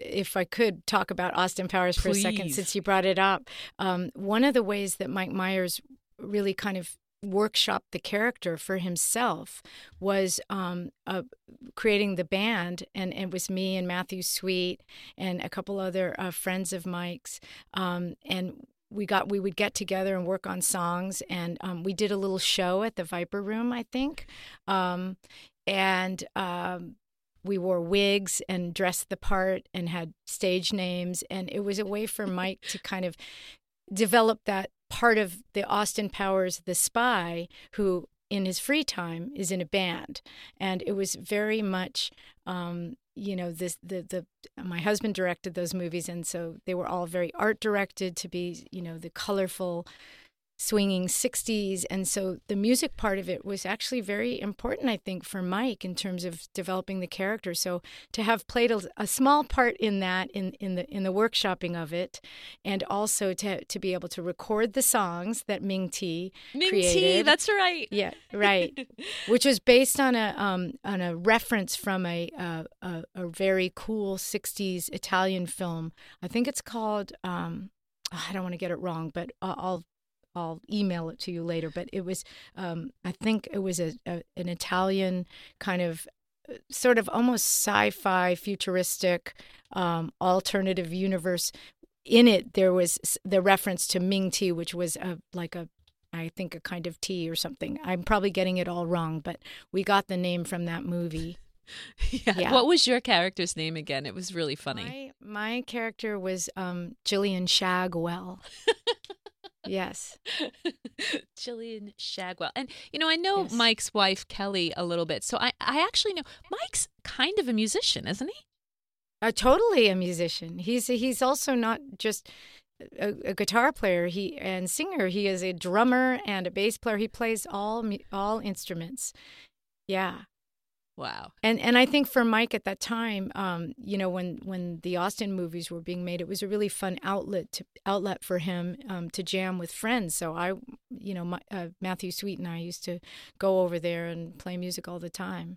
if I could talk about Austin Powers for a second, since you brought it up, um, one of the ways that Mike Myers really kind of workshopped the character for himself was um, uh, creating the band, and it was me and Matthew Sweet and a couple other uh, friends of Mike's, um, and we got we would get together and work on songs, and um, we did a little show at the Viper Room, I think, um, and. We wore wigs and dressed the part and had stage names. And it was a way for mike to kind of develop that part of the austin powers the spy who in his free time is in a band. And it was very much um, you know this the the my husband directed those movies. And so they were all very art directed to be you know the colorful swinging 60s and so the music part of it was actually very important i think for mike in terms of developing the character so to have played a, a small part in that in, in the in the workshopping of it and also to to be able to record the songs that Ming Tea Ming Tea, that's right. yeah right which was based on a um, on a reference from a, uh, a a very cool '60s Italian film. I think it's called. Um, I don't want to get it wrong, but I'll I'll email it to you later. But it was um, I think it was a, a an Italian kind of uh, sort of almost sci-fi futuristic um, alternative universe in it there was the reference to Ming Tea which was a like a I think a kind of tea or something. I'm probably getting it all wrong, but we got the name from that movie. Yeah. Yeah. What was your character's name again? It was really funny. My, my character was um, Gillian Shagwell. yes. Gillian Shagwell. And you know, I know Yes. Mike's wife Kelly a little bit. So I I actually know Mike's kind of a musician, isn't he? Uh, totally a musician. He's he's also not just a, a guitar player he and singer. He is a drummer and a bass player. He plays all all instruments. Yeah. Wow. And and I think for Mike at that time, um, you know, when when the Austin movies were being made, it was a really fun outlet to outlet for him um, to jam with friends. So I, you know, my, uh, Matthew Sweet and I used to go over there and play music all the time.